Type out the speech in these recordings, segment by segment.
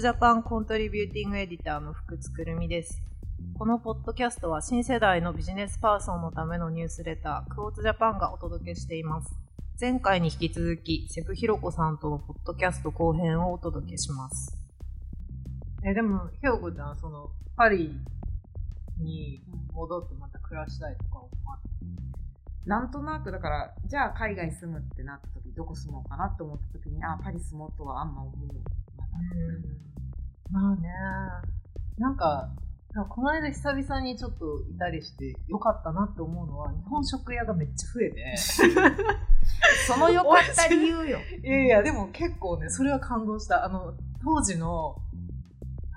ジャパン contributing editor の福津くるみです。このポッドキャストは新世代のビジネスパーソンのためのニュースレター、クオーツジャパンがお届けしています。前回に引き続き、セクヒロコさんとのポッドキャスト後編をお届けします。え、でも、ひろこちゃん、その、パリに戻ってまた暮らしたいとか思わなんとなくだからじゃあ海外住むってなった時どこ住もうかなって思った時にあパリ住もうとはあんま思うまあね。なんか、この間久々にちょっといたりしてよかったなって思うのは、日本食屋がめっちゃ増えて。その良かった理由よ いやいや、でも結構ね、それは感動した。あの、当時の、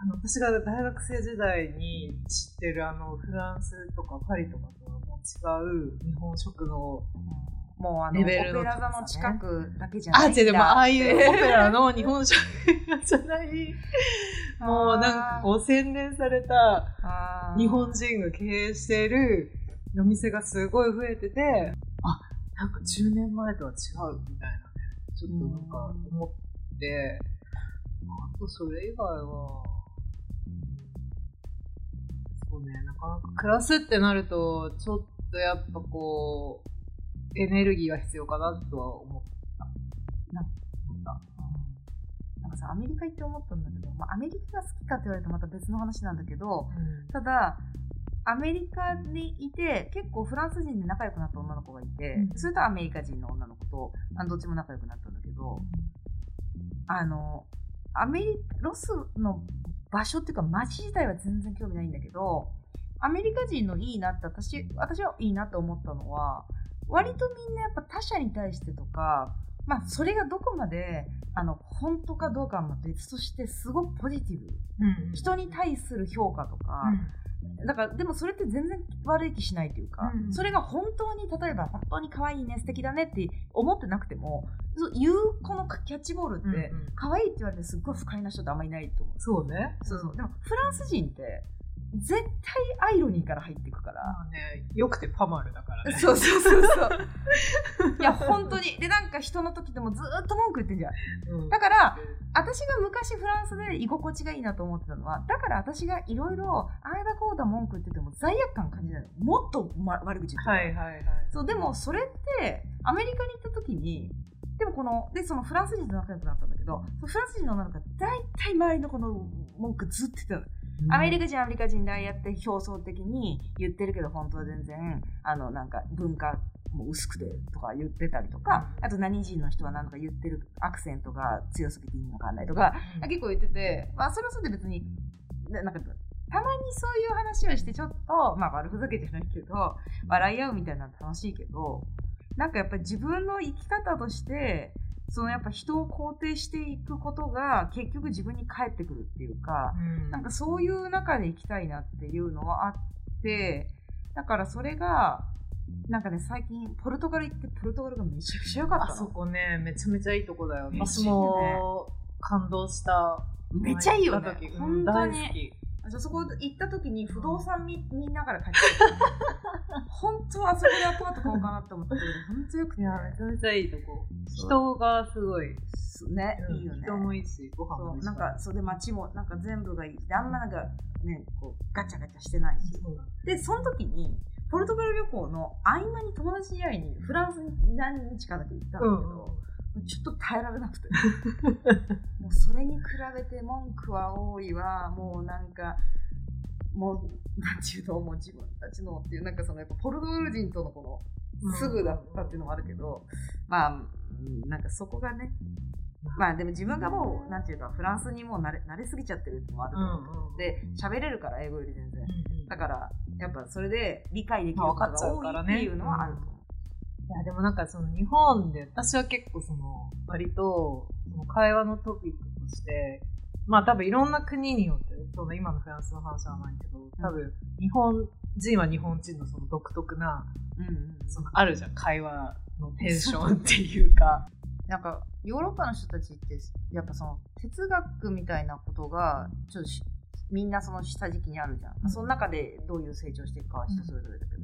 あの、私が大学生時代に知ってるあの、フランスとかパリとかとはもう違う日本食の、もうあのレベルのオペラ座の近くだけじゃあ、ないんだ。違う、でもああいうオペラの日本食屋 じゃない、もうなんかこう洗練された日本人が経営しているお店がすごい増えてて、あ、なんか10年前とは違うみたいなね、ちょっとなんか思って、あとそれ以外は、そうね、なかなか暮らすってなると、ちょっとやっぱこう、エネルギーが必要かなとは思った。な思った。なんかさアメリカ行って思ったんだけど、まあ、アメリカが好きかって言われるとまた別の話なんだけどうんただアメリカにいて結構フランス人で仲良くなった女の子がいて、うんそれとアメリカ人の女の子とあのどっちも仲良くなったんだけどあのアメリロスの場所っていうか街自体は全然興味ないんだけどアメリカ人のいいなって私私はいいなと思ったのは割とみんなやっぱ他者に対してとかまあそれがどこまであの本当かどうかはまあ別としてすごくポジティブ。うん人に対する評価とか、だからでもそれって全然悪い気しないというか、うんそれが本当に例えば本当に可愛いね素敵だねって思ってなくてもそう言うこのキャッチボールって、うんうん。可愛いって言われてすっごい不快な人ってあんまりいないと思うそうね。そうそう。でもフランス人って絶対アイロニーから入っていくから、まあね、よくてパマルだからね。そうそうそうそう。いや本当に。でなんか人の時でもずーっと文句言ってんじゃん。うん。だから私が昔フランスで居心地がいいなと思ってたのはだから私がいろいろああだこうだ文句言ってても罪悪感感じない。のもっと、ま、悪口言ってたはいはいはい。そうでもそれってアメリカに行った時にでもこのでそのフランス人と仲良くなったんだけどフランス人の女の子が大体周りのこの文句ずっと言ってたのアメリカ人アメリカ人でああやって表層的に言ってるけど本当は全然あのなんか文化も薄くてとか言ってたりとか、あと何人の人は何とか言ってるアクセントが強すぎて意味わかんないとか、うん。結構言ってて、まあそれはそれで別にななんかたまにそういう話をしてちょっとまあ悪ふざけじゃないけど笑い合うみたいなの楽しいけどなんかやっぱり自分の生き方としてそのやっぱ人を肯定していくことが結局自分に返ってくるっていうか、うんなんかそういう中で行きたいなっていうのはあって、だからそれが、なんかね、最近ポルトガル行ってポルトガルがめちゃくちゃ良かったの。あそこね、めちゃめちゃいいとこだよ。私も感動した。めっちゃいいよねうん本当大に好き。あそこ行った時に不動産見見ながら帰ってきた。本当はあそこでアパート買おうかなって思ったけど、本当よくて。いや、めちゃめちゃいいとこ。人がすごい。ね、うんいいよね。人もいいし、ご飯もいいし。なんか、それで街もなんか全部がいいし、あんまなんかね、こうガチャガチャしてないし。で、その時に、ポルトガル旅行の合間に友達に会いにフランスに何日かだけ行ったんだけうんど、ちょっと耐えられなくて。もうそれに比べて文句は多いわ、もうなんか、もう、なんていうの、もう自分たちのっていう、なんかそのやっぱポルトガル人とのこうんの、すぐだったっていうのもあるけど、まあ、うんなんかそこがね、まあでも自分がもう、なんていうか、フランスにもう慣れ慣れすぎちゃってるっていうのもあると思うで、喋れるから、英語より全然。うんだから、やっぱそれで理解できることまあ分かっちゃうがからね多いっていうのはあると思う。いや、でもなんかその日本で、私は結構その、割と、その会話のトピックとして、まあ多分いろんな国によって、その今のフランスの話はないけど、多分日本人は日本人のその独特な、うんうんそのあるじゃん、会話のテンションっていうか。なんかヨーロッパの人たちってやっぱその哲学みたいなことがちょっとしみんなその下敷きにあるじゃん、うん。その中でどういう成長していくかは人それぞれだけど、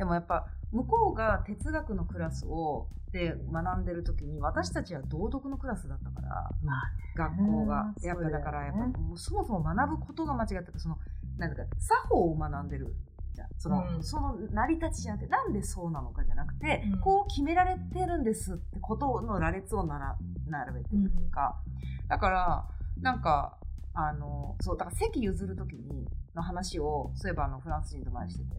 でもやっぱ向こうが哲学のクラスをで学んでる時に私たちは道徳のクラスだったから、まあ学校が。やっぱだからやっぱそもそも学ぶことが間違っててそのなんだか作法を学んでるじゃん。その,、うん。その成り立ちじゃなくてなんでそうなのかじゃなくて、うん。こう決められてるんですってことの羅列をなら並べてるっていうか、だからなんかあのそうだから席譲る時にの話をそういえばあのフランス人と前にしてて。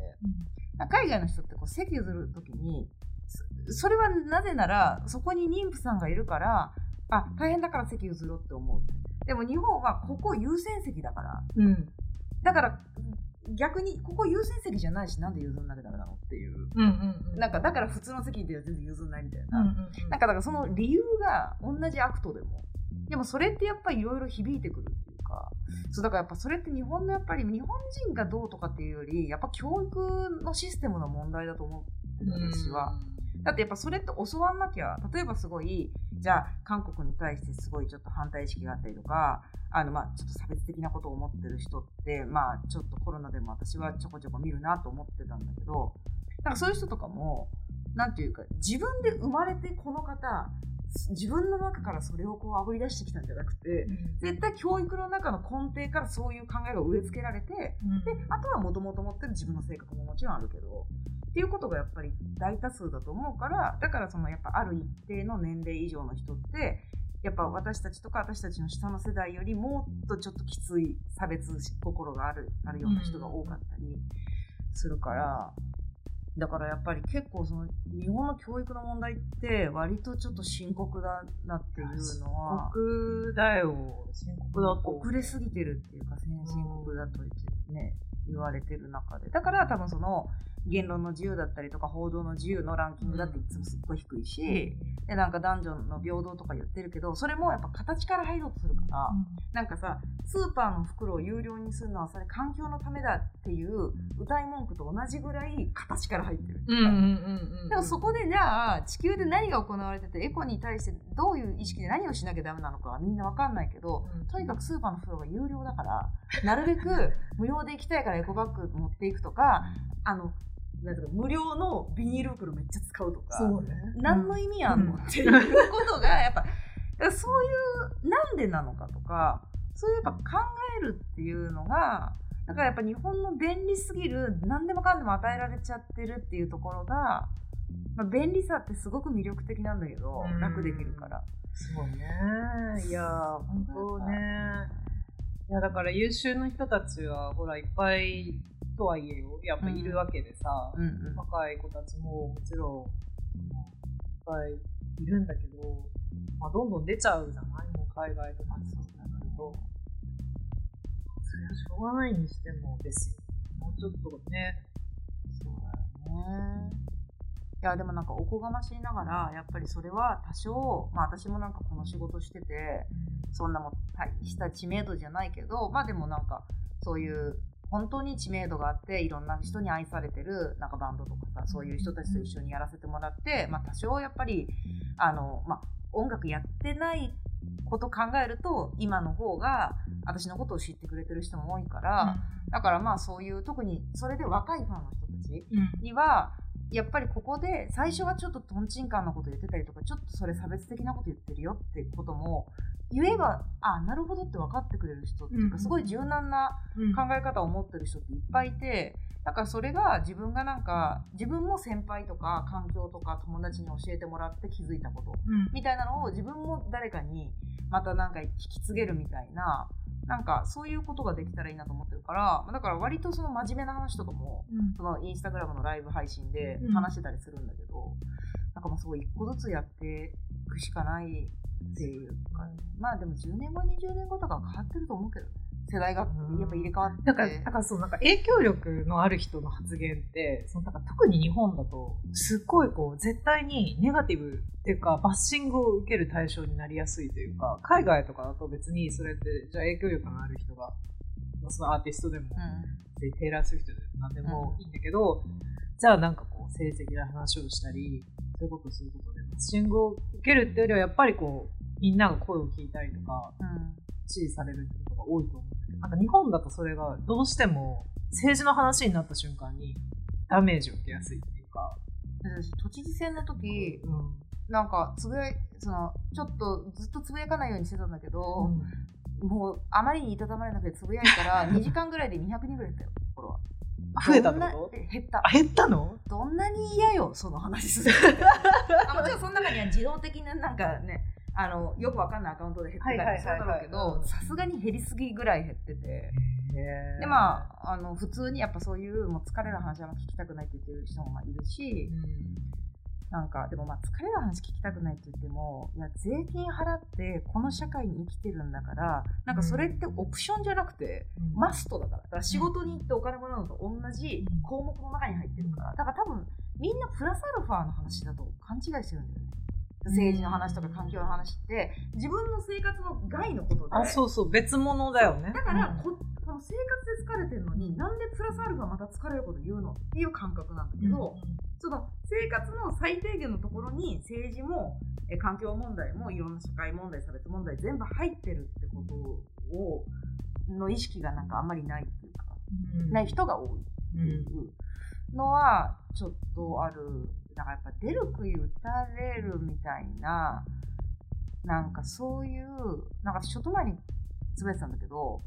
海外の人ってこう席譲るときにそそれはなぜならそこに妊婦さんがいるからあ大変だから席譲ろうって思うでも日本はここ優先席だからうん。だから逆にここ優先席じゃないしなんで譲んなきゃダメなのっていううんうんうん。なんかだから普通の席では全然譲んないみたいな、うんうんうん。なんかだからその理由が同じ act でもでもそれってやっぱりいろいろ響いてくるか。そうだからやっぱそれって日本のやっぱり日本人がどうとかっていうよりやっぱ教育のシステムの問題だと思ってる私は。だってやっぱそれって教わんなきゃ例えばすごいじゃあ韓国に対してすごいちょっと反対意識があったりとかあのまあちょっと差別的なことを思ってる人ってまあちょっとコロナでも私はちょこちょこ見るなと思ってたんだけどなんかそういう人とかもなんていうか自分で生まれてこの方自分の中からそれをこうあぶり出してきたんじゃなくて絶対教育の中の根底からそういう考えが植え付けられてであとはもともと持ってる自分の性格ももちろんあるけどっていうことがやっぱり大多数だと思うからだからそのやっぱある一定の年齢以上の人ってやっぱ私たちとか私たちの下の世代よりもっとちょっときつい差別心があるあるような人が多かったりするから。だからやっぱり結構その日本の教育の問題って割とちょっと深刻だなっていうのは深刻だよ。深刻だと。遅れすぎてるっていうか先進国だとね言われてる中でだから多分その言論の自由だったりとか報道の自由のランキングだっていつもすっごい低いし、でなんか男女の平等とか言ってるけどそれもやっぱ形から入ろうとするから、なんかさスーパーの袋を有料にするのはそれ環境のためだっていう歌い文句と同じぐらい形から入ってる。でもそこでじゃあ地球で何が行われててエコに対してどういう意識で何をしなきゃダメなのかはみんなわかんないけどうん。とにかくスーパーの袋が有料だからなるべく無料で行きたいからエコバッグ持っていくとかあのなんか無料のビニール袋めっちゃ使うとかそうね。何の意味あんの、うんっていうことがやっぱそういうなんでなのかとかそういうやっぱ考えるっていうのがだからやっぱ日本の便利すぎる何でもかんでも与えられちゃってるっていうところが、まあ、便利さってすごく魅力的なんだけど、うん楽できるから。そうね。いやー、本当ね。いや、だから優秀な人たちは、ほら、いっぱいとはいえよ、やっぱいるわけでさ、うんうん若い子たちももちろん、いっぱいいるんだけど、まあ、どんどん出ちゃうじゃない？もう海外とかにそうなると。それはしょうがないにしてもですよ。もうちょっとね、そうだよね。いやでもなんかおこがましいながらやっぱりそれは多少まあ私もなんかこの仕事しててそんなもん大した知名度じゃないけどまあでもなんかそういう本当に知名度があっていろんな人に愛されてるなんかバンドとかさそういう人たちと一緒にやらせてもらって、まあ、多少やっぱりあの、まあ、音楽やってないこと考えると今の方が私のことを知ってくれてる人も多いから、だからまあそういう特にそれで若いファンの人たちうん。にはやっぱりここで最初はちょっととんちんかんなこと言ってたりとかちょっとそれ差別的なこと言ってるよってことも言えばあなるほどって分かってくれる人っていうかうんすごい柔軟なうん。考え方を持ってる人っていっぱいいてだからそれが自分がなんか自分も先輩とか環境とか友達に教えてもらって気づいたことうん。みたいなのを自分も誰かにまたなんか引き継げるみたいななんかそういうことができたらいいなと思ってるからだから割とその真面目な話とかもうん。そのインスタグラムのライブ配信で話してたりするんだけど、なんかもうすごい一個ずつやっていくしかないっていうか、まあでも10年後20年後とかは変わってると思うけどね。世代がやっぱ入れ替わって。だから、だからそう、なんか影響力のある人の発言って、そのなんか特に日本だと、すっごいこう、絶対にネガティブっていうか、バッシングを受ける対象になりやすいというか、海外とかだと別にそれって、じゃあ影響力のある人が、まあそのアーティストでも、でテイラー・スウィフトでも何でもいいんだけど、じゃあなんかこう、政治的な話をしたり、そういうことそういうことで、バッシングを受けるっていうよりは、やっぱりこう、みんなが声を聞いたりとか、うんうん支持されるってことが多いと思うんだけど、なんか日本だとそれがどうしても政治の話になった瞬間にダメージを受けやすいっていうか。私都知事選の時、うん。なんかつぶやいそのちょっとずっとつぶやかないようにしてたんだけど、もうあまりにいたたまれなくてつぶやいたら 2時間ぐらいで200人ぐらい減ったよフォロワー増えたってどんなことえ減った。あ、減ったの？どんなに嫌よその話する。あもちろんその中には自動的ななんかねあのよくわかんないアカウントで減ってたりするだろうけどさすがに減りすぎぐらい減ってて。ででまああの普通にやっぱそういうもう疲れる話は聞きたくないって言ってる人もまあいるしなんかでもまあ疲れる話聞きたくないって言ってもいや税金払ってこの社会に生きてるんだからなんかそれってオプションじゃなくて、マストだから。だから仕事に行ってお金もらうのと同じ項目の中に入ってるからだから多分みんなプラスアルファの話だと勘違いしてるんだよね。政治の話とか環境の話って自分の生活の外のことで。あ、そうそう、別物だよね。だからここの生活で疲れてるのになんでプラスアルファまた疲れること言うのっていう感覚なんだけど、その生活の最低限のところに政治もえ環境問題もいろんな社会問題差別問題全部入ってるってことをの意識がなんかあんまりないっていうか、うん。ない人が多いっていうのはちょっとある。だからやっぱ出る杭打たれるみたいななんかそういうなんかちょっと前につぶやいてたんだけど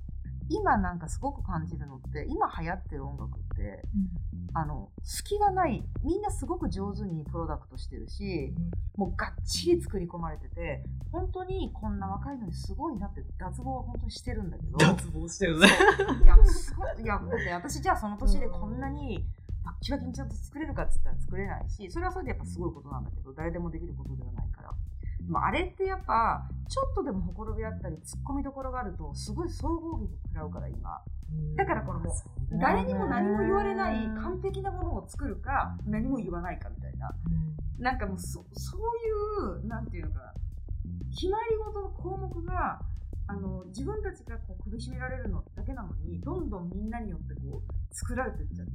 今なんかすごく感じるのって今流行ってる音楽ってあの隙がないみんなすごく上手にプロダクトしてるしもうがっちり作り込まれてて本当にこんな若いのにすごいなって脱帽は本当にしてるんだけど。脱帽してるね。いやすごいいやだって私じゃあその年でこんなにバッキバキにちゃんと作れるかっつったら作れないしそれはそれでやっぱすごいことなんだけど誰でもできることではないでもあれってやっぱちょっとでもほころびあったり突っ込みどころがあるとすごい総合劇食らうから今。だからこのもう誰にも何も言われない完璧なものを作るか何も言わないかみたいな。なんかもうそそういうなんていうのかな決まり事の項目があの自分たちがこう首絞められるのだけなのにどんどんみんなによってこう作られていっちゃって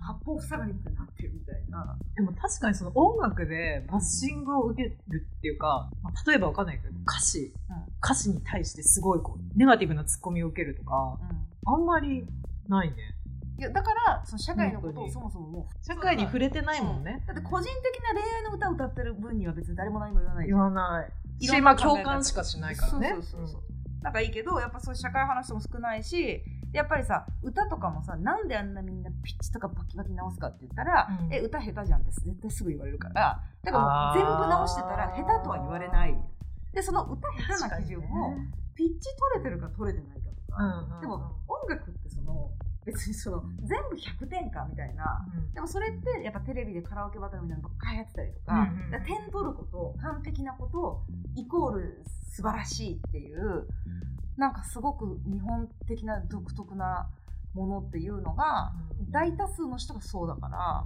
八方塞がりってなってるみたいな。でも確かにその音楽でバッシングを受けるっていうか、まあ例えばわかんないけど、歌詞、歌詞に対してすごいこう、ネガティブなツッコミを受けるとか、あんまりないね。いやだからその社会のことをそもそももう社会に触れてないもんね。だって個人的な恋愛の歌を歌ってる分には別に誰も何も言わない言わない。いろし、んな共感しかしないからね。そうそうそうそう。なんかいいけどやっぱそういう社会派の人も少ないしやっぱりさ歌とかもさなんであんなみんなピッチとかバキバキ直すかって言ったら、うん。え歌下手じゃんって絶対すぐ言われるから。だからもう全部直してたら下手とは言われない。でその歌下手な基準も、ピッチ取れてるか取れてないかとか、うんうん。でも音楽ってその別にその全部100点かみたいな。でもそれってやっぱテレビでカラオケバトルみたいなのばっかりやってたりとか,、うんうん点取ること完璧なことイコール素晴らしいっていうなんかすごく日本的な独特なものっていうのが大多数の人がそうだから。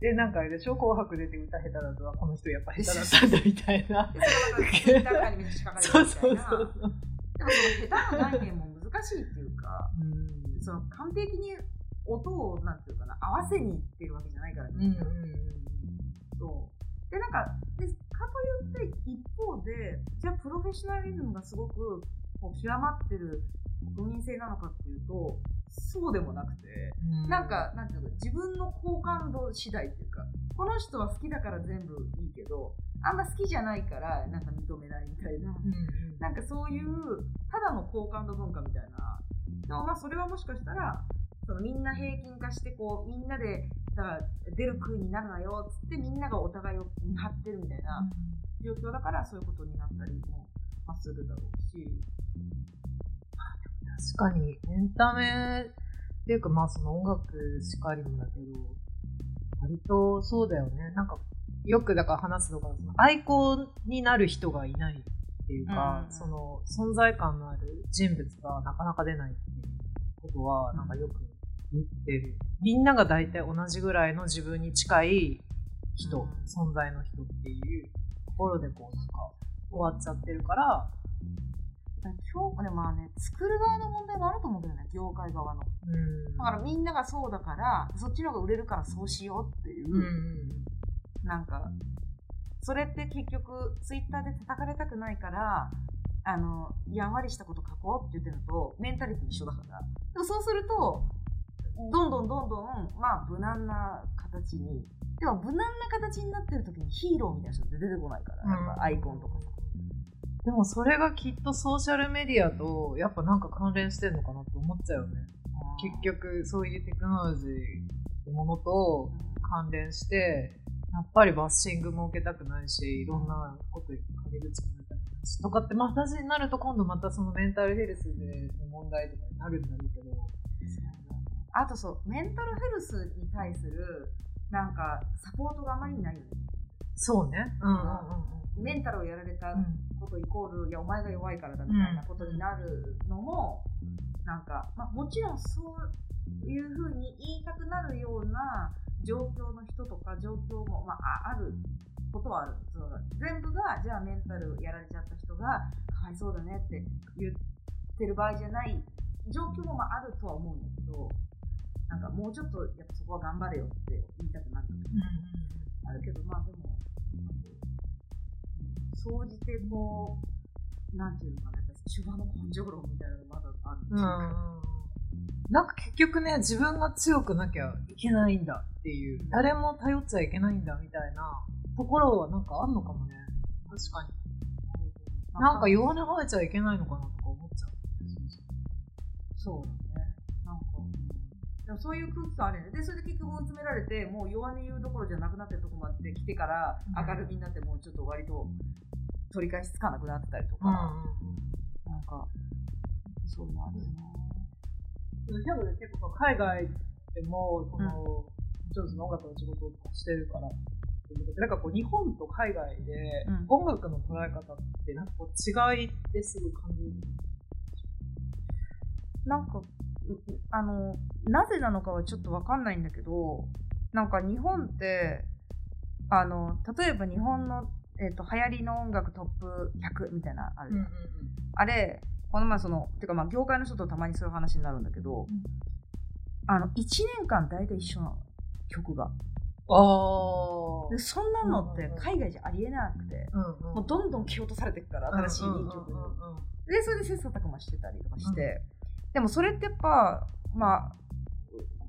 で、なんかあれでしょ？紅白出て歌下手だとは、この人やっぱ下手だったんだみたいな。でそう掛かるみたいな。そうそうそう。でもその下手な概念も難しいっていうか、その完璧に音をなんていうかな合わせにいってるわけじゃないからね。うんうんそうでなんかでかといって一方でじゃあプロフェッショナリズムがすごくこう極まってる国民性なのかっていうとそうでもなくて、うん。なんかなんていうの自分の好感度次第っていうかこの人は好きだから全部いいけどあんま好きじゃないからなんか認めないみたいな。うんうん、なんかそういうただの好感度文化みたいな。でもまあそれはもしかしたらそのみんな平均化してこうみんなでだから出る杭になるなよっつってみんながお互いを見張ってるみたいな状況だからそういうことになったりもまあするだろうし。確かに、エンタメっていうか、まあその音楽しかりもだけど、割とそうだよね。なんか、よくだから話すのが、そのアイコンになる人がいないっていうか、うんその存在感のある人物がなかなか出ないっていうことは、なんかよく言ってる。みんなが大体同じぐらいの自分に近い人、うん存在の人っていうところでこうなんか終わっちゃってるから、今日でもまあね作る側の問題もあると思うんだよね業界側の。うん。だからみんながそうだからそっちの方が売れるからそうしようっていう。うんうんなんか、それって結局、ツイッターで叩かれたくないから、あの、やんわりしたこと書こうって言ってるのと、メンタリティ一緒だから。でもそうすると、どんどんどんどん、まあ、無難な形に。でも、無難な形になってる時にヒーローみたいな人って出てこないから、やっぱアイコンとかさ。でもそれがきっとソーシャルメディアとやっぱなんか関連してんのかなって思っちゃうよね。結局そういうテクノロジーってものと関連して、やっぱりバッシングも受けたくないし、いろんなことに陰口も言いたくないし、とかって私になると今度またそのメンタルヘルスでの問題とかになるんだろうけど。あとそう、メンタルヘルスに対する、なんか、サポートがあまりにないよね。そうね。うんうんうんメンタルをやられたうん。ことイコール、いや、お前が弱いからだみたいなことになるのも、なんか、まあ、もちろんそういうふうに言いたくなるような状況の人とか状況も、まあ、あることはある。その全部が、じゃあメンタルやられちゃった人が、かわいそうだねって言ってる場合じゃない状況もまああるとは思うんだけど、なんかもうちょっとやっぱそこは頑張れよって言いたくなる時もあるけど、まあでも、総じてこう、なんていうのかな、やっぱり主場の根性論みたいなのがまだあるっていううんか、なんか結局ね、自分が強くなきゃいけないんだっていう、誰も頼っちゃいけないんだみたいなところはなんかあんのかもね。確かに。なんか弱音吐いちゃいけないのかなとか思っちゃう。そうだね。なんか、でもそういう空気感あるよね。で、それで結局追い詰められて、もう弱音言うどころじゃなくなってるとこまで来てから、うん明るみになってもうちょっと割と取り返しつかなくなってたりとか、うんなんか、そういうのあるよね。うん。でもね、結構海外でも、その、もちろんその音楽の仕事をしてるから、なんかこう日本と海外でうん音楽の捉え方ってなんかこう違いってすぐ感じる。なんか、うあの、なぜなのかはちょっとわかんないんだけど、なんか日本って、あの、例えば日本の、えっ、と、流行りの音楽トップ100みたいな、あるじゃんあれ、この前その、てかまあ業界の人とたまにそういう話になるんだけど、うん。あの、1年間大体一緒なの、曲が。あで、そんなのって海外じゃありえなくて、あ。うんうん。もうどんどん蹴落とされていくから、新しい曲に。で、それで切磋琢磨してたりとかして、でもそれってやっぱ、まあ、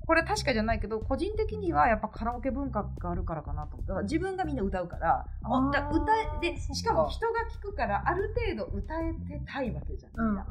これ確かじゃないけど、個人的にはやっぱカラオケ文化があるからかなと思って。だから自分がみんな歌うから、歌え、で、しかも人が聴くから、ある程度歌えてたいわけじゃん。みんな。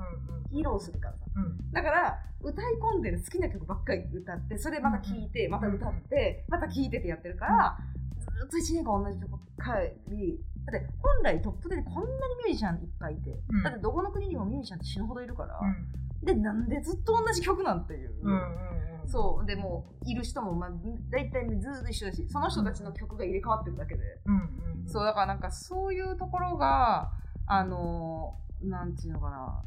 披露するからさ。うんだから、歌い込んでる好きな曲ばっかり歌って、それまた聴いて、また歌って、また聴いてってやってるから、ずっと1年間同じ曲ばっかり。だって、本来トップでこんなにミュージシャンいっぱいいて、うんだってどこの国にもミュージシャンって死ぬほどいるから、うんで、なんでずっと同じ曲なんていう。うんうんそう。でもう、いる人も、まあ、大体ずっと一緒だし、その人たちの曲が入れ替わってるだけで。うんうんそう、だからなんかそういうところが、あのー、なんていうのかな。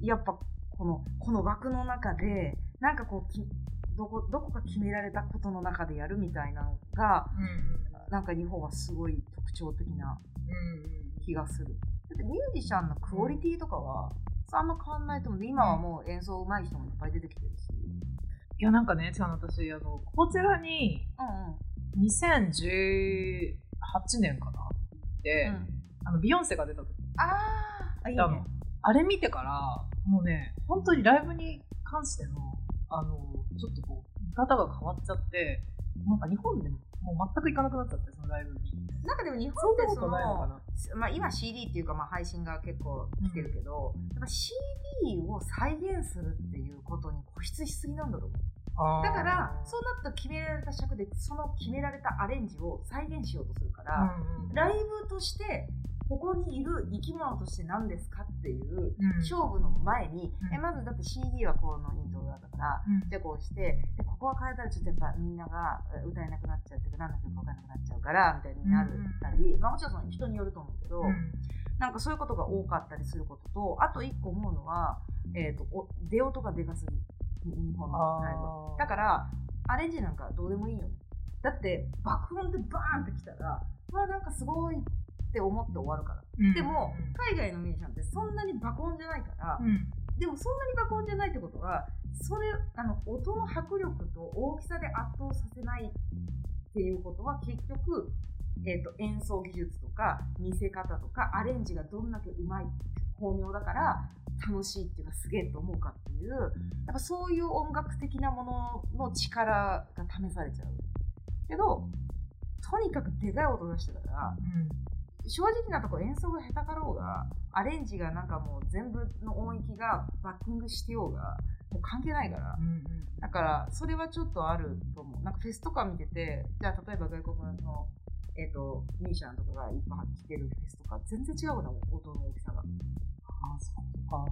やっぱ、この、この枠の中で、なんかこうき、どこ、どこか決められたことの中でやるみたいなのが、うんなんか日本はすごい特徴的なうん気がする。だってミュージシャンのクオリティとかは、あんま変わんないと思う。今はもう演奏上手い人もいっぱい出てきてるし。いやなんかね違うの私あのこちらにうんうん。2018年かなで、あのビヨンセが出た時あーあ、いいね。あれ見てからもうね本当にライブに関してのあのちょっとこう見方が変わっちゃってなんか日本でももう全く行かなくなっちゃってそのライブに。なんかでも日そ本ってそのまあ、今 CD っていうかまあ配信が結構来てるけど、やっぱ CD を再現するっていうことに固執しすぎなんだと思う。だから、そうなった決められた尺で、その決められたアレンジを再現しようとするから、うんうん。ライブとして、ここにいる生き物として何ですかっていううん。勝負の前に、うん。えまずだって CD はこのイントロだから、うん。じゃあこうして、でここは変えたらちょっとやっぱみんながえ歌えなくなっちゃって、何の曲か分かんなくなっちゃうから、みたいになるたり、まあもちろんその人によると思うけど、うん。なんかそういうことが多かったりすることと、あと一個思うのは、えっ、と、お出音がでかすぎ。日本のだから、アレンジなんかどうでもいいよね。だって、爆音でバーンってきたら、まあなんかすごいって思って終わるから。うん。でも、海外のミュージシャンってそんなに爆音じゃないから、うん。でもそんなに爆音じゃないってことは、それ、あの、音の迫力と大きさで圧倒させないっていうことは結局、えっ、と、演奏技術とか、見せ方とか、アレンジがどんだけうまい、巧妙だから、楽しいっていうかすげえと思うかっていうやっぱそういう音楽的なものの力が試されちゃう。けどとにかくでかい音出してたから正直なところ演奏が下手かろうがアレンジがなんかもう全部の音域がバッキングしてようがもう関係ないから、だからそれはちょっとあると思う。なんかフェスとか見ててじゃあ例えば外国の、えー、とミュージシャンとかがいっぱい来てるフェスとか全然違うな音の大きさが。あそうか。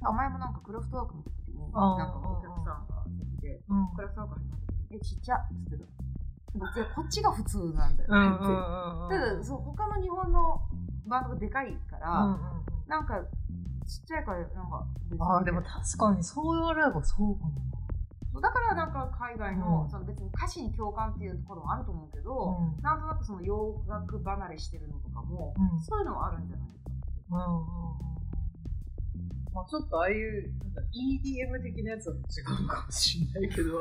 あ前もなんかクラフトワークの時になんかお客さんが来てうんクラフトワーク始まった時えちっちゃっつってたこっちこっちが普通なんだよ、うんうんってうん。うんただそう他の日本のバンドがでかいから、うんうんなんかちっちゃいからなんかあーでも確かにそう言われればそうかも。だからなんか海外の,、うん。その別に歌詞に共感っていうところもあると思うけど、うん。なんとなくその洋楽離れしてるのとかも、うん。そういうのはあるんじゃないか。うんうんうん。まあちょっとああいうなんか EDM 的なやつは違うかもしれないけど、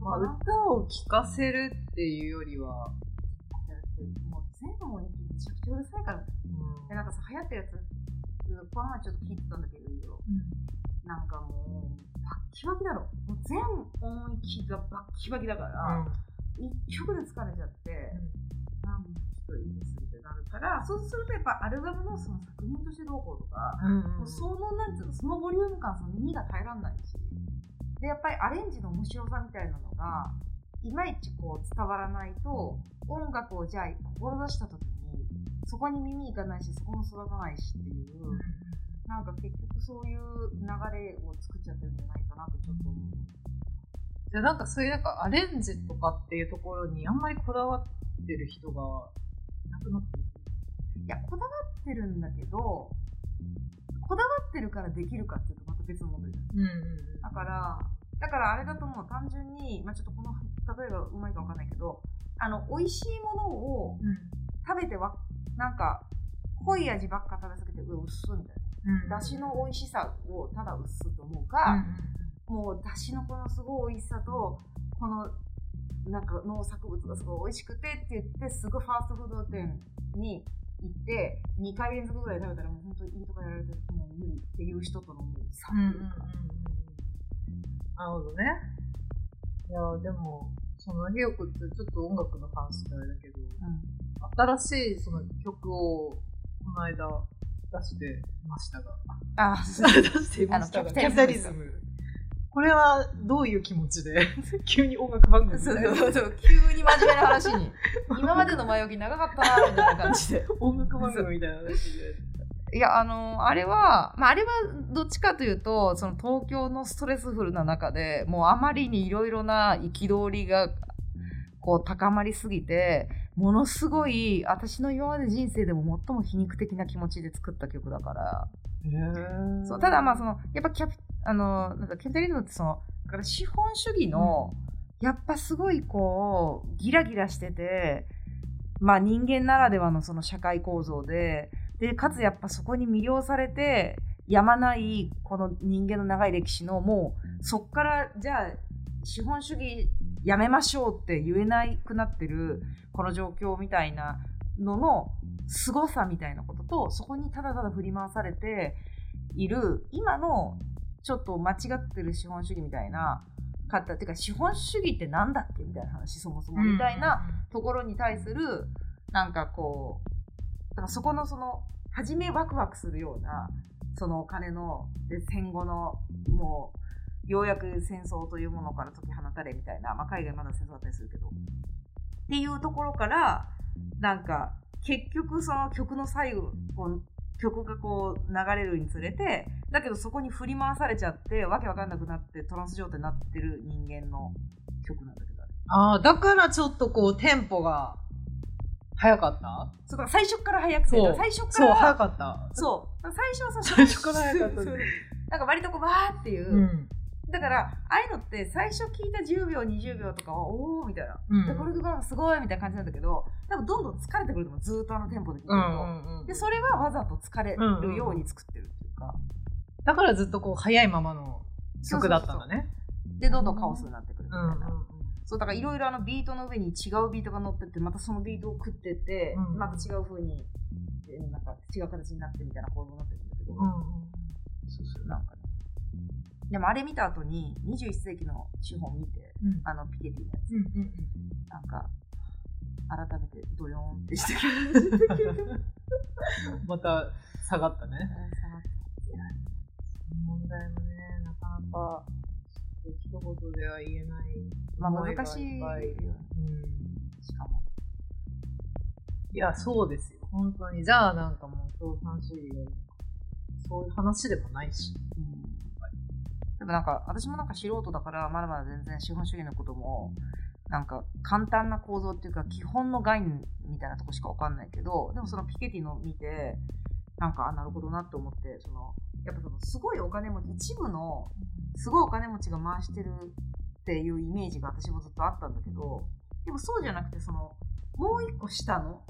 まあ、歌を聴かせるっていうよりは、もう全部もめちゃくちゃうるさいから。でなんかさ流行ってるやつこの前ちょっと聞いてたんだけどなんかもうバッキバキだろ。もう全音域がバッキバキだから、一曲で疲れちゃって、なんちょっといいですってなるからそうするとやっぱアルバムのその作品としてどうこうとか、もうそのなんつうのそのボリューム感その耳が耐えられないしでやっぱりアレンジの面白さみたいなのがいまいちこう伝わらないと音楽をじゃあ志した時にそこに耳いかないしそこも育たないしっていう、なんか結局そういう流れを作っちゃってるんじゃないかなとちょっと思う。じゃあなんかそういうなんかアレンジとかっていうところにあんまりこだわってる人がいなくなってるいや、こだわってるんだけど、こだわってるからできるかっていう別の問題じゃん。うんうんだから、だからあれだと思う。単純に、まあちょっとこの、例えばうまいかわかんないけど、あの、美味しいものをうん食べてわ、なんか、濃い味ばっか食べすぎて、うわ、薄っみたいうんな。だしの美味しさをただ薄っと思うか、もうだしのこのすごい美味しさと、この、なんか農作物がすごい美味しくてって言って、すぐファーストフード店に行って、2回連続ぐらい食べたらもう本当にいいとかやられて、もう無理っていう人とのもう差うんうんうんうんというか。なるほどね。いや、でも、その、ひよくってちょっと音楽の話であれだけど、新しいその曲をこの間出してましたが。あ、出していましたが。キャピタリズム。これはどういう気持ちで 急に音楽番組みそうそうそう、急に真面目な話に。今までの前置き長かったな、みたいな感じで。音楽番組みたいな話で。いや、あの、あれは、まあ、あれはどっちかというと、その東京のストレスフルな中でもうあまりにいろいろな憤りが、こう、高まりすぎて、ものすごい、私の今まで人生でも最も皮肉的な気持ちで作った曲だから、そうただまあそのやっぱキャピあのなんかキャピタリズムってそのだから資本主義の、やっぱすごいこうギラギラしててまあ人間ならではのその社会構造ででかつやっぱそこに魅了されてやまないこの人間の長い歴史のもうそっからじゃあ資本主義やめましょうって言えなくなってるこの状況みたいなのの凄さみたいなこととそこにただただ振り回されている今のちょっと間違ってる資本主義みたいな方っていうか資本主義ってなんだっけみたいな話そもそもみたいなところに対するなんかこうだからそこのその初めワクワクするようなそのお金ので戦後のもうようやく戦争というものから解き放たれみたいな、まあ、海外まだ戦争だったりするけどっていうところからなんか結局その曲の最後曲がこう流れるにつれてだけどそこに振り回されちゃってわけわかんなくなってトランス状態になってる人間の曲なんだけどあれ。ああ、だからちょっとこう、テンポが早かった？そうだから最初から早くて最初かそう、ら早かった。そう。最初はさ最初から早かった なんか割とこうわーっていう、うん。だからああいうのって最初聞いた10秒20秒とかはおおみたいな、うん。でこれがすごいみたいな感じなんだけど多分どんどん疲れてくると思うずーっとあのテンポで聞いてうると、んうんうん。でそれはわざと疲れるように作ってるっていうか、だからずっとこう、早いままの曲だったんだね。でどんどんカオスになってくるみたいな、うんうんうん。そうだからいろいろあのビートの上に違うビートが乗ってってまたそのビートを食ってって、うんまた違う風にえなんか違う形になってみたいな構造になってるんだけど、うん。そうそう、なんかね。でもあれ見た後に、21世紀の資本見て、うんあの、ピケティのやつ、うんうんうんなんか、改めてドヨーンってしてきて、また下がったね。下がっ問題もね、なかなか一言では言えない。まあ難しいうんしかも。いや、そうですよ。本当に。じゃあなんかもう共産主義そういう話でもないし。うんでもなんか、私もなんか素人だから、まだまだ全然資本主義のことも、なんか簡単な構造っていうか、基本の概念みたいなとこしかわかんないけど、でもそのピケティの見て、なんか、あ、なるほどなって思って、その、やっぱその、すごいお金持ち、一部の、すごいお金持ちが回してるっていうイメージが私もずっとあったんだけど、でもそうじゃなくて、その、もう一個下の、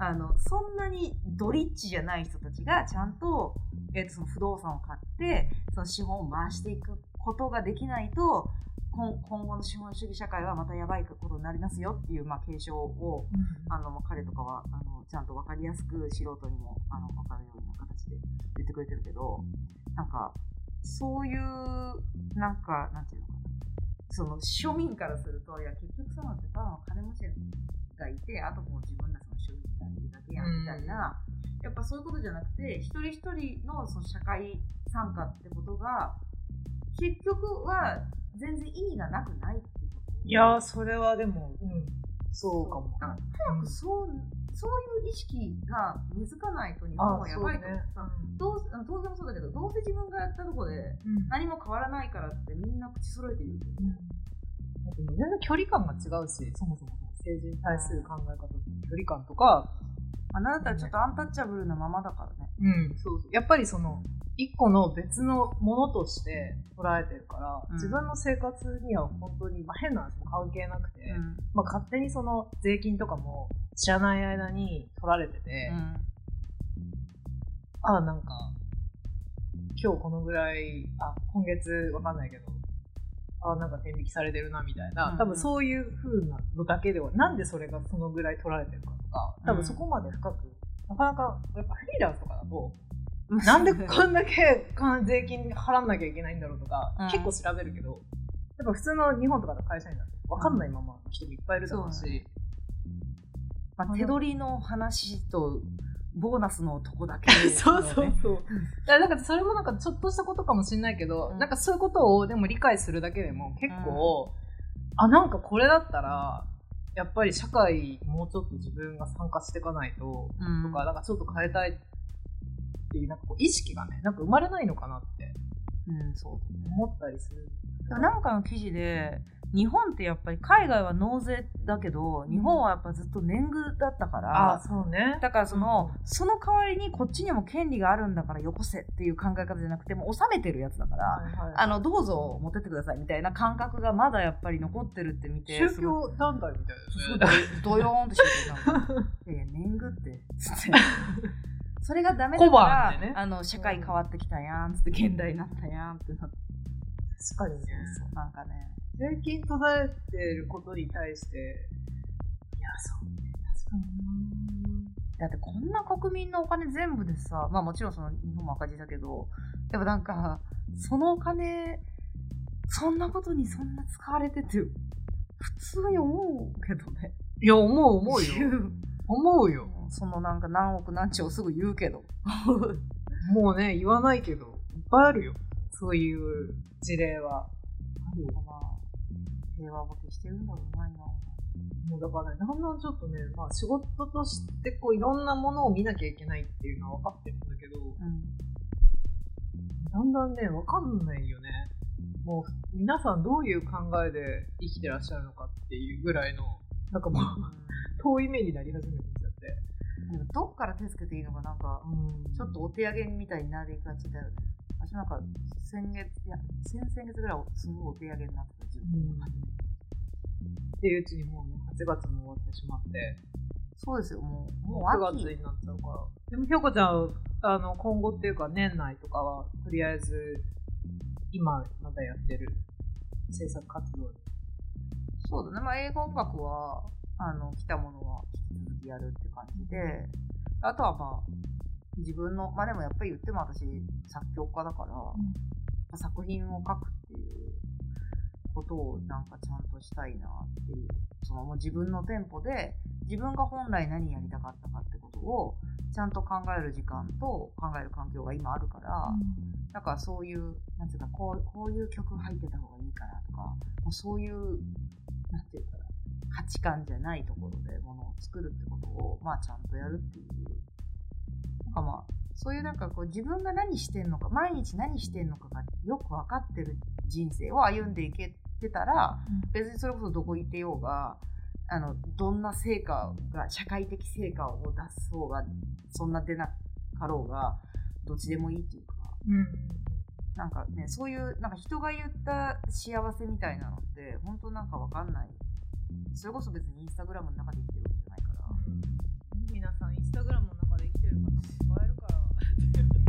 あの、そんなにドリッチじゃない人たちがちゃんと、えっとその不動産を買って、その資本を回していくことができないと、今今後の資本主義社会はまたやばいことになりますよっていう、まあ、継承を、あの、まあ彼とかは、あの、ちゃんとわかりやすく素人にも、あの、わかるような形で言ってくれてるけど、なんか、そういう、なんか、なんていうのかな。その、庶民からすると、いや、結局そうなんてただの金持ちがいて、あともう自分らその庶民がいるだけやん、みたいな、やっぱそういうことじゃなくて、一人一人のその社会参加ってことが、結局は全然意味がなくないってこと。いやー、それはでも、うん、そうかも。か早くそう、そういう意識が根付かないと日本はやばいと思う。どうせあの東京もそうだけど、どうせ自分がやったとこでうん。何も変わらないからってみんな口揃えて言うけど。だって全然距離感が違うし、そもそも政治に対する考え方と距離感とか、あなたはちょっとアンタッチャブルなままだからね。うん、そうそうやっぱりその、一個の別のものとして捉えてるから、うん自分の生活には本当に、まあ、変な話も関係なくて、うん。まあ、勝手にその税金とかも知らない間に取られてて、ああ、なんか、今日このぐらい、あ、今月わかんないけど、ああ、なんか天引きされてるなみたいな、多分そういう風なのだけでは、なんでそれがそのぐらい取られてるかとか、多分そこまで深く、なかなか、やっぱフリーランスとかだと、なんでこんだけ税金払わなきゃいけないんだろうとか、うん。結構調べるけど、やっぱ普通の日本とかの会社員だと分かんないままの人もいっぱいいるだろうし、そうね。まあ、手取りの話とボーナスのとこだけ、そうそうそう。だからなんかそれもなんかちょっとしたことかもしれないけど、うんなんかそういうことをでも理解するだけでも結構、あ、なんかこれだったら、やっぱり社会もうちょっと自分が参加していかないと、うんとか、なんかちょっと変えたいっていう、なんかこう意識がね、なんか生まれないのかなってうん、そう。思ったりする。なんかの記事で、日本ってやっぱり海外は納税だけど、日本はやっぱずっと年貢だったから、そうね。だからその、その代わりにこっちにも権利があるんだからよこせっていう考え方じゃなくて、もう納めてるやつだから、はいはい。あの、どうぞ持ってってくださいみたいな感覚がまだやっぱり残ってるって見て、宗教団体みたいですね。ドヨーンとしてて、なんか、いや年貢って、つって。それがダメだから、でね。あの、社会変わってきたやん、つって、現代になったやんってなって、確かにね。そうなんかね、税金取られてることに対して、いや、そうね、確かにだってこんな国民のお金全部でさ、まあもちろんその日本も赤字だけど、でもなんか、そのお金、そんなことにそんな使われてて、普通に思うけどね。いや、思う思うよ。思うよ。そのなんか何億何兆すぐ言うけど。もうね、言わないけど、いっぱいあるよ。そういう事例は。まあ、平和ボケしてるんだろうな、今は。もうだからね、だんだんちょっとね、まあ仕事としてこういろんなものを見なきゃいけないっていうのは分かってるんだけど、うん。だんだんね、分かんないよね。もう皆さんどういう考えで生きてらっしゃるのかっていうぐらいの、なんかもう遠い目になり始めてきちゃって。どっから手つけていいのかなんか、うんちょっとお手上げみたいになりがちだよね。私なんか、先月、いや、先々月ぐらいすごいお手上げになってた、自分。うんっていううちにもうね、8月も終わってしまって、そうですよ、もう、もう9秋。月になっちゃうから。でも、ひょこちゃん、あの、今後っていうか、年内とかは、とりあえず、今、まだやってる制作活動そうだね。まあ、映画音楽は、あの、来たものは引き続きやるって感じで、あとはまあ、自分の、まあでもやっぱり言っても私、作曲家だから、作品を書くっていうことをなんかちゃんとしたいなっていう、そのもう自分のテンポで、自分が本来何やりたかったかってことを、ちゃんと考える時間と考える環境が今あるから、だからそういう、なんていうか、こうこういう曲入ってた方がいいかなとか、もうそういう、なんていうかな、価値観じゃないところでものを作るってことを、まあちゃんとやるっていう。かまあ、そういうなんかこう自分が何してんのか、毎日何してんのかがよく分かってる人生を歩んでいけてたら、別にそれこそどこ行ってようが、あの、どんな成果が、社会的成果を出そうが、そんな出なかろうが、どっちでもいいっていうか、うんなんかね、そういう、なんか人が言った幸せみたいなのって、本当なんかわかんない。それこそ別にインスタグラムの中で生きてるわけじゃないから。皆さんインスタグラムの中る方もいっぱいいるから。